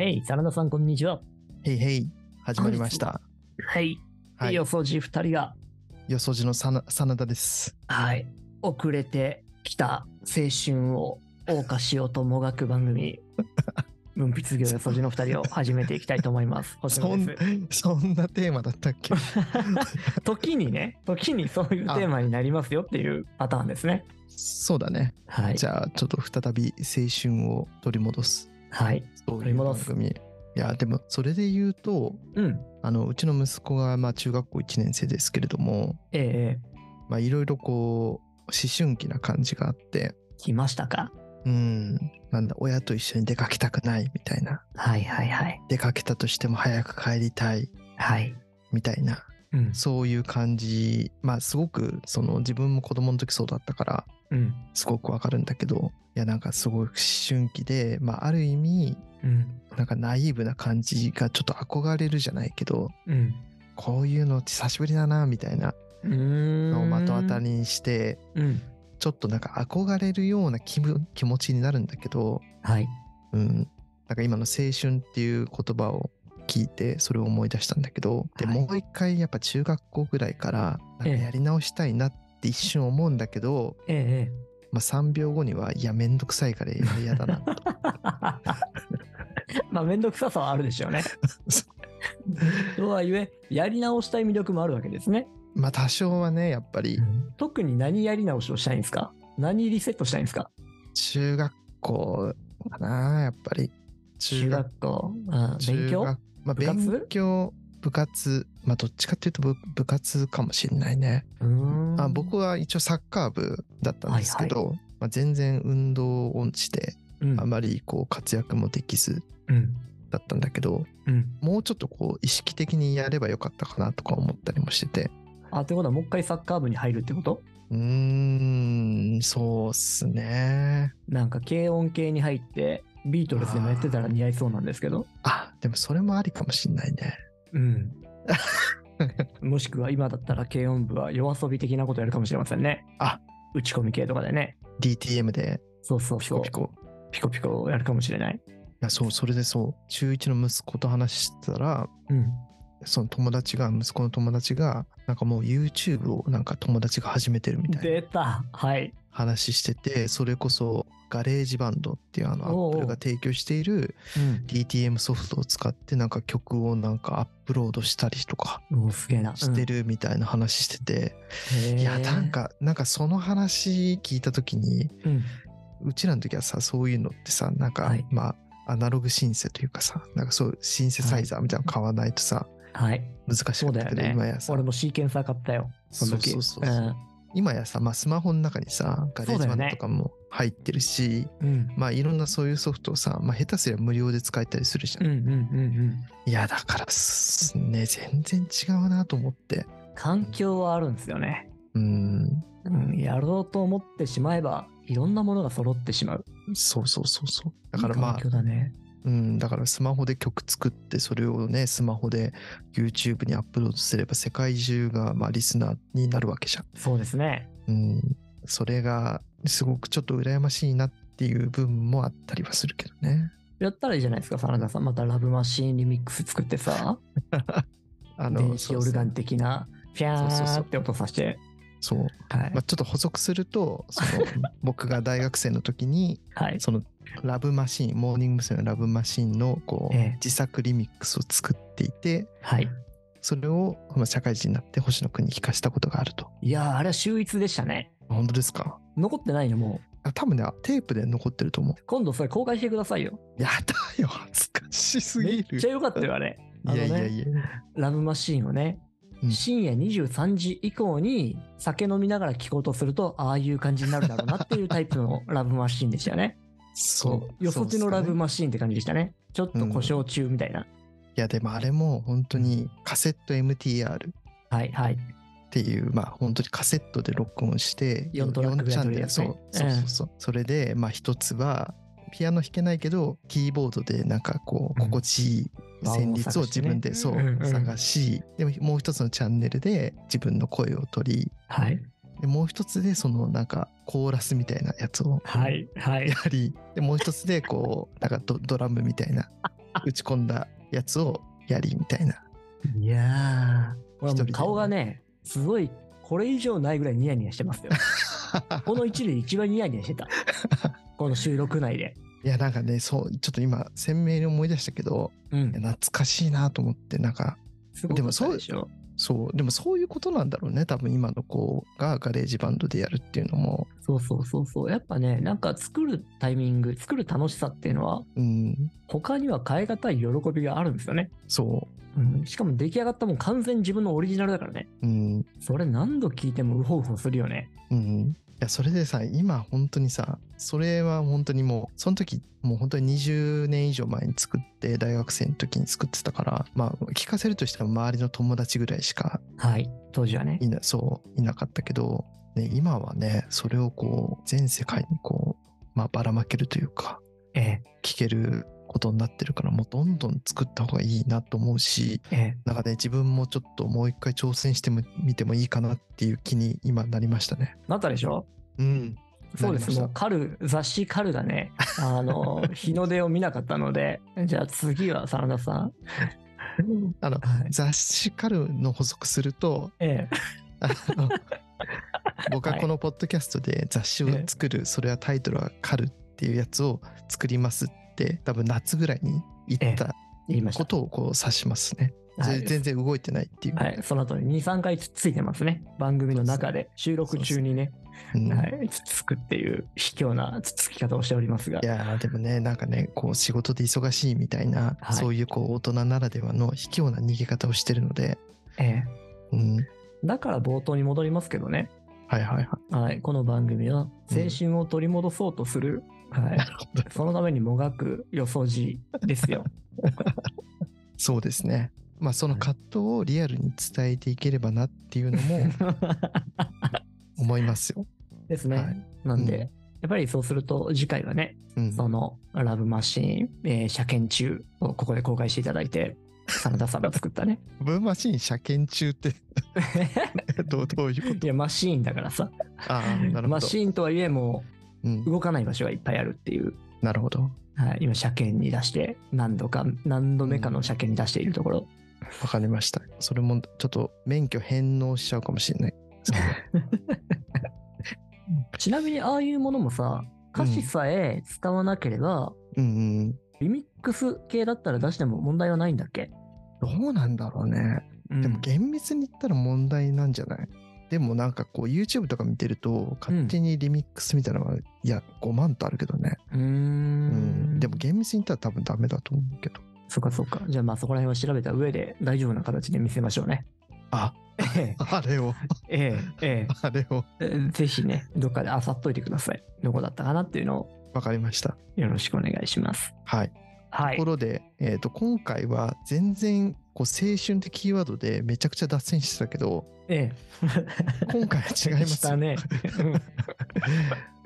へい、真田さん、こんにちは。へいへい、始まりました。はい。はい、よそじ二人が、よそじのさな真田です。はい。遅れてきた青春を謳歌しようともがく番組、文筆業よそじの二人を始めていきたいと思います。星そんす。そんなテーマだったっけ時にね、時にそういうテーマになりますよっていうパターンですね。そうだね。はい。じゃあ、ちょっと再び青春を取り戻す。はい。そういう番組。いや、でも、それで言うと、うん。あのうちの息子がまあ中学校1年生ですけれども、ええまあ、いろいろこう、思春期な感じがあって、来ましたか？うん、なんだ、親と一緒に出かけたくないみたいな。はいはいはい。出かけたとしても早く帰りたいはい。みたいな。うん。そういう感じ、まあすごくその自分も子供の時そうだったからうん。すごくわかるんだけど、いやなんかすごい思春期で、まあある意味うん。なんかナイーブな感じがちょっと憧れるじゃないけど、うん。こういうの久しぶりだなみたいな。のを目の当たりにして、うん。ちょっとなんか憧れるような気分気持ちになるんだけど、はい。うん、なんか今の青春っていう言葉を聞いてそれを思い出したんだけど、ではいもう一回やっぱ中学校ぐらいからやり直したいなって一瞬思うんだけど、ええ。まあ、3秒後にはいやめんどくさいから嫌だなと。まあ、めんどくささはあるでしょうね。とはいえ、やり直したい魅力もあるわけですね。まあ多少はねやっぱり。特に何やり直しをしたいんですか？何リセットしたいんですか？中学校かなやっぱり。中学校、うん、中勉強？学まあ、部活？勉強部活。まあどっちかっていうと部部活かもしれないね。うーんあ僕は一応サッカー部だったんですけど、まあ、全然運動音痴でうん。あまりこう活躍もできずうん。だったんだけどうん。もうちょっとこう意識的にやればよかったかなとか思ったりもしてて。あ、ってことはもう一回サッカー部に入るってこと？うーんそうっすね。なんか軽音系に入って、ビートルズでもやってたら似合いそうなんですけど。あでもそれもありかもしんないね。うん。もしくは今だったら軽音部は夜遊び的なことやるかもしれませんね。あ打ち込み系とかでね。DTM でそうそうそう。ピコピコピコピコやるかもしれない。いやそうそれでそう中1の息子と話してたらうん。その友達が息子の友達がなんかもう YouTube をなんか友達が始めてるみたいな出たはい。話しててそれこそガレージバンドっていうあのアップルが提供しているうん。DTM ソフトを使ってなんか曲をなんかアップロードしたりとか。してるみたいな話してて、うん。いやなん、かなんかその話聞いた時にうん。うちらの時はさそういうのってさなんか、はいまあアナログシンセというかさなんかそうシンセサイザーみたいなの買わないとさ、はい。難しかったけど、ね今や。さ俺もシーケンサー買ったよ。その時。そうそうそうそう今やさ、まあ、スマホの中にさガレージバンドとかも入ってるし、うん。うん。まあいろんなそういうソフトをさ、まあ、下手すりゃ無料で使えたりするじゃん。うんうんうんうん。いやだからすね全然違うなと思って環境はあるんですよね。うんうん。やろうと思ってしまえば、いろんなものが揃ってしまう。そうそうそうそうだからまあいい環境だね。うんだからスマホで曲作ってそれをねスマホで YouTube にアップロードすれば世界中がまあリスナーになるわけじゃん。そうですね。うんそれがすごくちょっと羨ましいなっていう部分もあったりはするけどね。やったらいいじゃないですか、真田さん。またラブマシーンリミックス作ってさ、あ電子オルガン的な、ピャーって音させて、そうはいまあ、。ちょっと補足するとその 僕が大学生の時にはい。そのラブマシーンモーニング娘。のラブマシーンのこう、ええ自作リミックスを作っていてはい。それをまあ社会人になって星野くんに聞かしたことがあるといやー、あれは秀逸でしたね。本当ですか？残ってないのもう。あ多分ねテープで残ってると思う今度それ公開してくださいよ。やだよ恥ずかしすめぎるっちゃ良かったよ、あれ。いやいやいやラブマシーンをね、うん深夜23時以降に酒飲みながら聴こうとすると、ああいう感じになるだろうなっていうタイプのラブマシーンでしたよね。そう。よそちのラブマシーンって感じでしたね。ちょっと故障中みたいな。いやでもあれも本当にカセット MTR っはいはい。ていうまあ本当にカセットで録音して4トラックぐらい取るやつね。そうそうそうそう、それでまあ一つはピアノ弾けないけどキーボードでなんかこううん。心地いい旋律を自分でそう探しでももう一つのチャンネルで自分の声を取りはい。でもう一つでそのなんかコーラスみたいなやつをはい。はいや。りでもう一つでこうなんかドドラムみたいな 打ち込んだやつをやりみたいな。いやー、顔がね、すごい、これ以上ないぐらいニヤニヤしてますよ。この一で一番ニヤニヤしてた。この収録内で。いやなんかねそうちょっと今鮮明に思い出したけどうん。懐かしいなと思ってなんかでもそうでしょ？そうでもそういうことなんだろうね多分今の子がガレージバンドでやるっていうのもそうそうそうそう。やっぱね、なんか作るタイミング、作る楽しさっていうのは、うん他には変え難い喜びがあるんですよね。そうん、しかも出来上がったもん完全に自分のオリジナルだからね。ううんそれ何度聞いてもウホウホするよね。うんいやそれでさ今本当にさそれは本当にもうその時もう本当に20年以上前に作って大学生の時に作ってたからまあ聞かせるとしても周りの友達ぐらいしかはい。当時はね。いなそういなかったけど、ね、今はねそれをこう全世界にこう、まあ、ばらまけるというかええ、聞けることになってるからもうどんどん作った方がいいなと思うしええ。なんかね自分もちょっともう一回挑戦してみてもいいかなっていう気に今なりましたね。なったでしょ？うんそうです。もう、カル、雑誌カルがね、あの、日の出を見なかったので、じゃあ次は真田さん。あのはい。雑誌カルの補足するとええ。僕ははいこのポッドキャストで雑誌を作る、それはタイトルは「カル」っていうやつを作りますって多分夏ぐらいに言った。ことをこう指しますね。はい全然動いてないっていう。はい。その後に2、3回つついてますね。番組の中で、収録中にね、うんはい。つつくっていう卑怯なつつき方をしておりますがい。やーでもねなんかねこう仕事で忙しいみたいな、はいそういうこう大人ならではの卑怯な逃げ方をしてるので、ええ。うん、だから冒頭に戻りますけどね。はいはいはい。はい。この番組は、青春を取り戻そうとする、はい。そのためにもがくよそじですよ。そうですね。まあその葛藤をリアルに伝えていければなっていうのも 思いますよ。ですね。はいなんで、うんやっぱりそうすると次回はね、うん、そのラブマシーン、えー車検中をここで公開していただいて、真田さんが作ったね。ブーマシーン車検中ってどういうこいや、マシーンだからさ。とああなるほど。マシーンとはいえもうんう動かない場所がいっぱいあるっていう。なるほど。はい、今、車検に出して、何度か、何度目かの車検に出しているところ。わかりました。それもちょっと免許返納しちゃうかもしれない。ちなみに、ああいうものもさ、歌詞さえ使わなければ、うんうん。リミックス系だったら出しても問題はないんだっけ、どうなんだろうね。うんでも厳密に言ったら問題なんじゃない？でもなんかこう YouTube とか見てると勝手にリミックスみたいなのが、いや5万とあるけどね、うんん。でも厳密に言ったら多分ダメだと思うけどそっかそっか。じゃあまあそこら辺を調べた上で大丈夫な形で見せましょうね。あえあれをえ、ええ、あれをええ。ぜひね、どっかであさっといてください。どこだったかなっていうのをわかりましたよろしくお願いします。はいはいとこ。ろで、えー、と今回は全然こう青春ってキーワードでめちゃくちゃ脱線してたけどええ。今回は違いますしたね。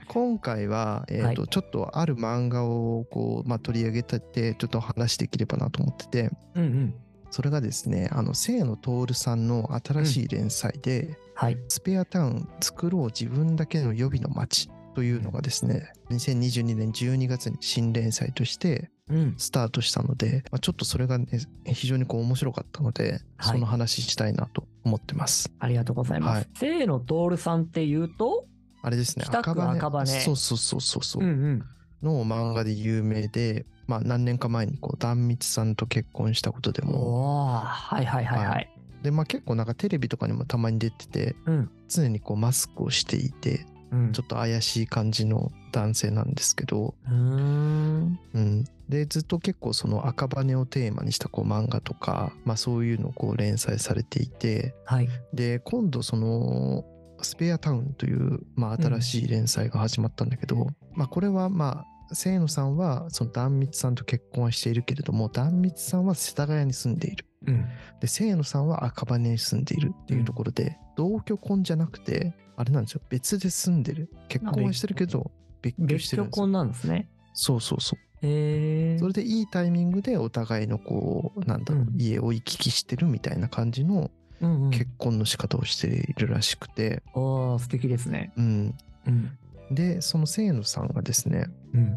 今回は、えーとはちょっとある漫画をこう、まあ、取り上げたってちょっと話できればなと思っててうんうん。それがですねあの清野徹さんの新しい連載ではい。「スペアタウン作ろう自分だけの予備の街」というのがですね2022年12月に新連載としてうん。スタートしたので、まあ、ちょっとそれがね非常にこう面白かったので、はいその話したいなと思ってます。ありがとうございます。清野徹さんっていうと、あれですね北区赤羽そうそうそうそうそう、うんうん。の漫画で有名で、まあ、何年か前にこう壇蜜さんと結婚したことでおもおはいはいはいはい。で、まあ、結構なんかテレビとかにもたまに出ててうん。常にこうマスクをしていてうん。ちょっと怪しい感じの男性なんですけど、うーん。うん、でずっと結構その赤羽をテーマにしたこう漫画とか、まあ、そういうのをこう連載されていてはい。で今度そのスペアタウンという、まあ、新しい連載が始まったんだけど、まあ、これはまあ清野さんはその壇蜜さんと結婚はしているけれども壇蜜さんは世田谷に住んでいるうん。で清野さんは赤羽に住んでいるっていうところで、同居婚じゃなくてあれなんですよ別で住んでる結婚はしてるけど別居して別居るんですよ婚なんですね。そうそうそうへえ。それでいいタイミングでお互いのこうなんだろう、うん家を行き来してるみたいな感じのうんうん。結婚の仕方をしているらしくて、ああ、素敵ですね。うん、うん。でその清野さんがですねうん。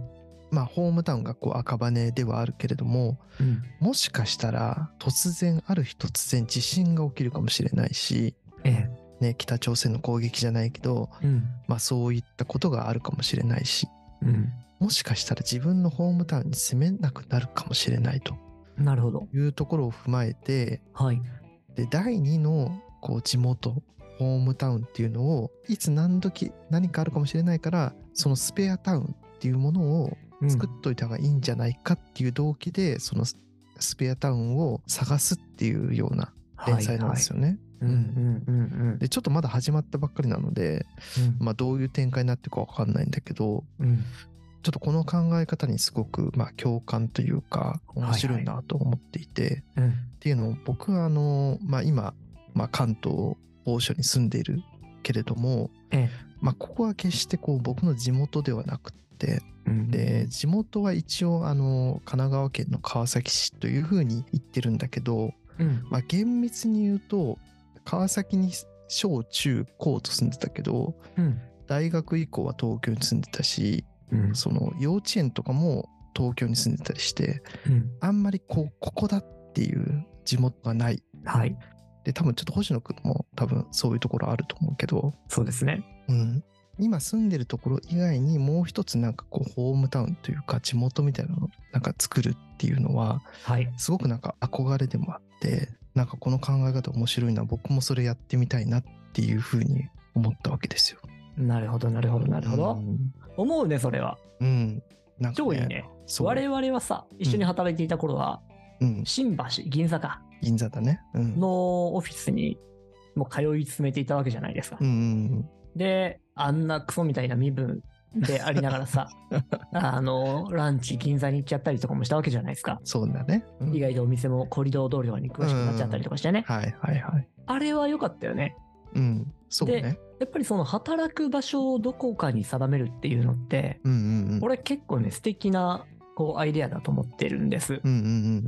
まあホームタウンがこう赤羽ではあるけれどもうん。もしかしたら突然ある日突然地震が起きるかもしれないし、ええ。ね、北朝鮮の攻撃じゃないけど、うん。まあ、そういったことがあるかもしれないしうん。もしかしたら自分のホームタウンに住めなくなるかもしれないとなるほど。いうところを踏まえてはい。で第2のこう地元ホームタウンっていうのをいつ何時何かあるかもしれないからそのスペアタウンっていうものをうん作っといた方がいいんじゃないかっていう動機で、そのススペアタウンを探すっていうような連載なんですよね。はいはい。ちょっとまだ始まったばっかりなので、うんまあ、どういう展開になっていくかわかんないんだけどうん。ちょっとこの考え方にすごくまあ共感というか面白いなと思っていて、うん。っていうのを僕はあの、まあ、今、まあ、関東某所に住んでいるけれども、ええ。まあ、ここは決してこう僕の地元ではなくってうんで地元は一応あの神奈川県の川崎市というふうに言ってるんだけど、うん。まあ、厳密に言うと川崎に小中高と住んでたけどうん。大学以降は東京に住んでたしうん。その幼稚園とかも東京に住んでたりしてうん。あんまりこうここだっていう地元がないはい。で多分ちょっと星野くんも多分そういうところあると思うけど、そうですね。うん、今住んでるところ以外にもう一つなんかこうホームタウンというか地元みたいなのをなんか作るっていうのははい。すごくなんか憧れでもあってなんかこの考え方面白いな僕もそれやってみたいなっていうふうに思ったわけですよ。なるほど、なるほど、なるほど。思うね、それは。うん、うんなんか超いいね。我々はさ、一緒に働いていた頃は、うん、新橋、銀座か、銀座だね。うん、のオフィスにもう通い詰めていたわけじゃないですかうん。うんで、あんなクソみたいな身分でありながらさ、あの、ランチ銀座に行っちゃったりとかもしたわけじゃないですか。そうだね。うん意外とお店もコリドー通りとかに詳しくなっちゃったりとかしてね。はいはいはい。あれは良かったよね。うん、そうね。やっぱりその働く場所をどこかに定めるっていうのって、うんうんうん。俺結構ね、素敵なこうアイデアだと思ってるんです。うんうんう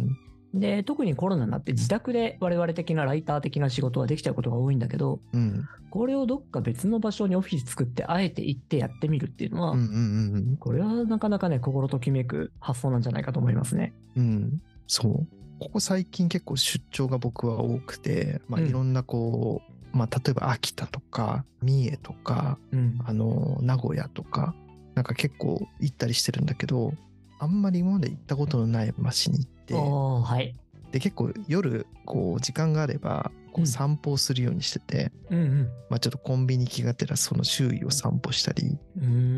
んで、特にコロナになって自宅で我々的なライター的な仕事はできちゃうことが多いんだけど、うん。うんこれをどっか別の場所にオフィス作ってあえて行ってやってみるっていうのは、うんうんうんこれはなかなかね、心ときめく発想なんじゃないかと思いますね。うん。うん。そう。ここ最近結構出張が僕は多くて、まあうんいろんなこう、まあ例えば秋田とか三重とか、うん。あの、名古屋とか、なんか結構行ったりしてるんだけど、あんまり今まで行ったことのない街に行って、おーはい。で結構夜こう時間があればこうん。う散歩をするようにしてて、うんまあちょっとコンビニ気がてらその周囲を散歩したり、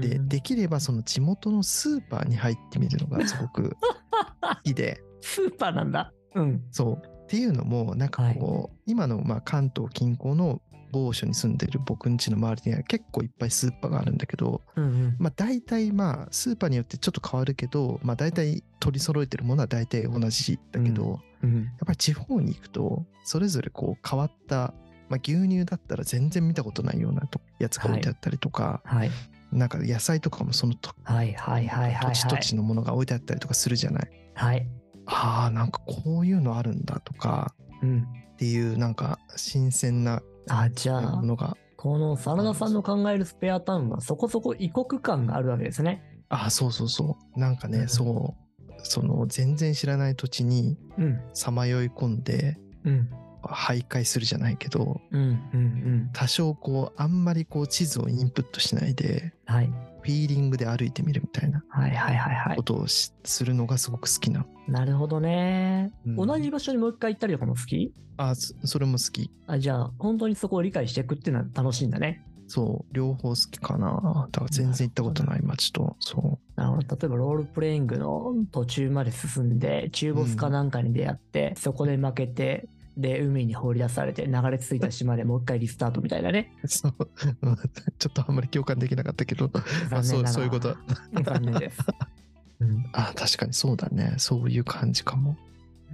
でできればその地元のスーパーに入ってみるのがすごく 好きで。スーパーなんだ。うん。そう。っていうのもなんかこう、今のまあ関東近郊の某所に住んでる僕ん家の周りには結構いっぱいスーパーがあるんだけど、うんうん。まあ大体まあスーパーによってちょっと変わるけど、まあ大体取り揃えてるものは大体同じだけど、うん。やっぱり地方に行くとそれぞれこう変わった、まあ、牛乳だったら全然見たことないようなとやつが置いてあったりとか、はい。なんか野菜とかもそのとはいはいはいはい、はい。土地土地のものが置いてあったりとかするじゃない。はい。ああなんかこういうのあるんだとかうん。っていうなんか新鮮なあ、じゃあも、のがこの真田さんの考えるスペアタウンはそこそこ異国感があるわけですね。ああそうそうそうなんかね、うんそうその全然知らない土地にうん。さまよい込んでうん。徘徊するじゃないけどうん。うん。うん。多少こうあんまりこう地図をインプットしないではい。フィーリングで歩いてみるみたいなはいはいはいはいこ。とをしするのがすごく好きな。なるほどね、うん同じ場所にもう一回行ったりとかも好き？あそそれも好き。あじゃあ、本当にそこを理解していくっていうのは楽しいんだね。そう、両方好きかな。だから全然行ったことない街と。そなるほど。例えば、ロールプレイングの途中まで進んで、中ボスかなんかに出会って、そこで負けて、で、海に放り出されて、流れ着いた島でもう一回リスタートみたいなね。う。そう。うんちょっとあんまり共感できなかったけど。あそうそういうこと。残念です。うんあ確かにそうだね。そういう感じかも。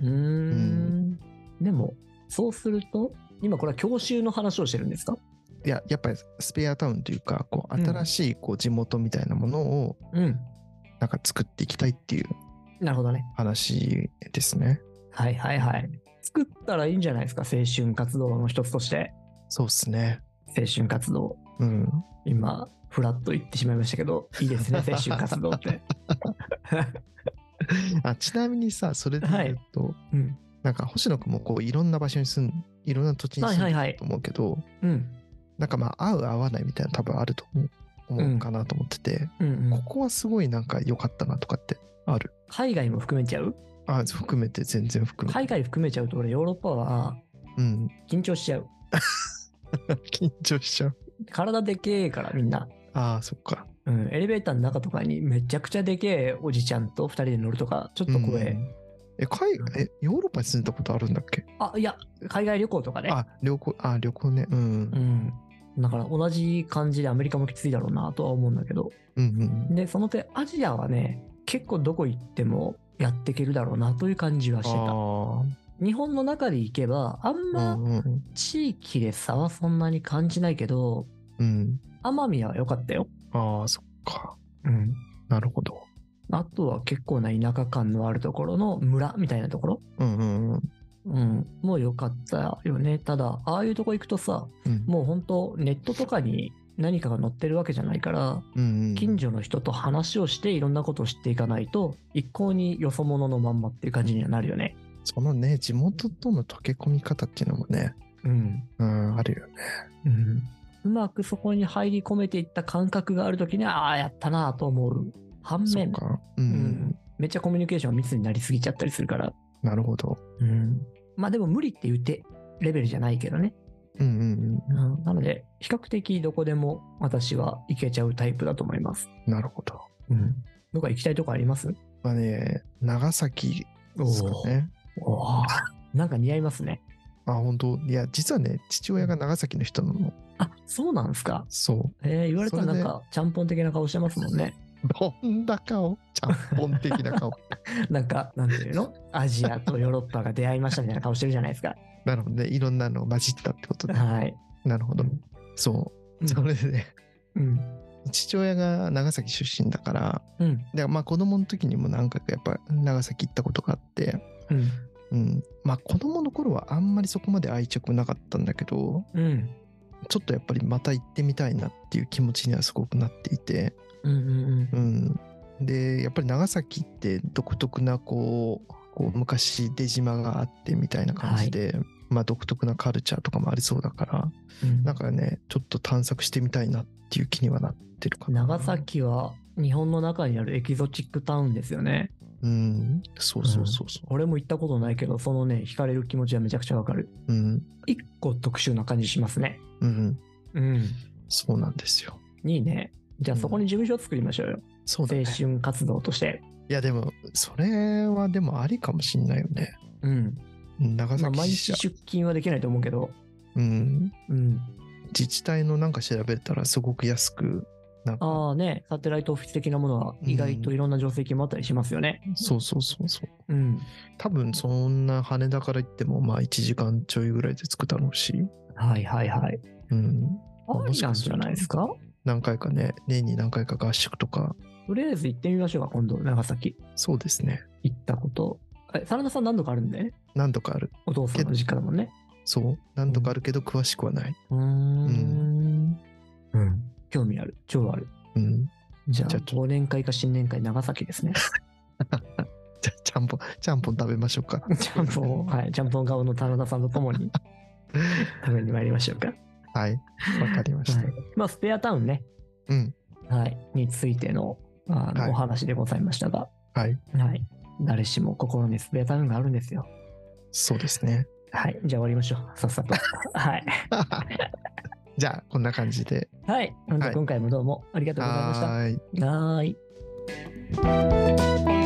うーん。でも、そうすると、今これは教習の話をしてるんですか？いや、やっぱりスペアタウンというか、こううん新しいこう地元みたいなものをうん。なんか作っていきたいっていうなるほどね。話ですね。はいはいはい。作ったらいいんじゃないですか、青春活動の一つとして。そうっすね。青春活動。うん。今、フラッと言ってしまいましたけど、いいですね、青春活動って。あちなみにさ、それで言うと、うん。なんか星野くんもこういろんな場所に住ん、いろんな土地に住んではいはいはいると思うけど、うん。なんかまあ合う合わないみたいなの多分あると思う思うかなと思ってて、うん、うこん。こはすごいなんか良かったなとかってある？海外も含めちゃう？あ、含めて全然含めて。海外含めちゃうと俺ヨーロッパはうん。緊張しちゃう。緊張しちゃう。体でけえからみんな。ああ、そっか。うん。エレベーターの中とかにめちゃくちゃでけえおじちゃんと二人で乗るとかちょっと怖え。うんえ、海外、え、ヨーロッパに住んだことあるんだっけ？あ、いや、海外旅行とかね。あ、旅行、あ、旅行ね。うん。うん。だから同じ感じでアメリカもきついだろうなとは思うんだけど。うんうん。で、その点、アジアはね、結構どこ行ってもやっていけるだろうなという感じはしてた。あ日本の中で行けば、あんあ。ま。地域で差はそんなに感じないけど、うん。奄美は良かったよ。ああ、そっか。うん。なるほど。あとは結構な田舎感のあるところの村みたいなところ、うんうんうん。うん、もう良かったよね。ただ、ああいうとこ行くとさ、うんもう本当ネットとかに何かが載ってるわけじゃないから、うんうん。近所の人と話をしていろんなことを知っていかないと、一向によそ者のまんまっていう感じにはなるよね。そのね、地元との溶け込み方っていうのもね、うん。うん、あるよね。うん。うまくそこに入り込めていった感覚があるときに、ああ、やったなと思う。反面。う。うんん、めっちゃコミュニケーションが密になりすぎちゃったりするから。なるほど。うん。まあでも無理って言ってレベルじゃないけどね。うんうんうん、なので、比較的どこでも私は行けちゃうタイプだと思います。うん。なるほど。うん。どっか行きたいとこあります？まあね、長崎ですかね。おーなんか似合いますね。あ、本当？いや、実はね、父親が長崎の人なの。あ、そうなんですか？そえー、言われたらなんか、ちゃんぽん的な顔してますもんね。う。どんな顔？ちゃんぽん的な顔。なんか、なんていうの？アジアとヨーロッパが出会いましたみたいな顔してるじゃないですか。なるほどね。いろんなの混じったってことで。はい。なるほど。そうう。んそれでね、うん。父親が長崎出身だから、うん。でまあ子供の時にも何回かやっぱ長崎行ったことがあって、うん。うん。まあ子供の頃はあんまりそこまで愛着なかったんだけど、うん。ちょっとやっぱりまた行ってみたいなっていう気持ちにはすごくなっていて、うん。うん。うん。で、やっぱり長崎って独特なこう、こう昔出島があってみたいな感じで、まあ独特なカルチャーとかもありそうだから、うん。なんかね、ちょっと探索してみたいなっていう気にはなってるかな。長崎は日本の中にあるエキゾチックタウンですよね。うん。そうそうそうそ俺も行ったことないけど、そのね、惹かれる気持ちはめちゃくちゃわかる。う。うん。一個特殊な感じしますね。うん。うん。そうなんですよ。いいね。じゃあそこに事務所作りましょうよ。そうだね青。春活動として。いやでも、それはでもありかもしんないよね。うん。長まあ、毎崎支社。日出勤はできないと思うけど、うん。うん。自治体のなんか調べたらすごく安く、なんか、ああね、サテライトオフィス的なものは意外といろんな助成金もあったりしますよね。そうそうそうそう。うん。多分そんな羽田から行ってもまあ1時間ちょいぐらいで着くだろうし、はいはいはい。うん。ありなんじゃないですか？何回かね、年に何回か合宿とか、とりあえず行ってみましょうか、今度、長崎。そうですね。行ったこと。え、真田さん何度かあるんだよね。何度かある。お父さんの実家だもんね。そう。何度かあるけど詳しくはない。うーん。うん。興味ある。超ある。うん。じゃあ、じゃあちょ忘年会か新年会、長崎ですね。じゃあ、ちゃんぽん、ちゃんぽん食べましょうか。ちゃんぽんを、はい、ちゃんぽん顔の棚田さんと共に 食べに参りましょうか。はい。わかりました。はい。まあ、スペアタウンね。うん。はい。についての、あのはいお話でございましたが、はい。はい。誰しも心にスペアタウンがあるんですよ。そうですね。はい。じゃあ終わりましょう。さっさと。はい。じゃあ、こんな感じで。はい。ほんとはい今回もどうもありがとうございました。はーい。はーい。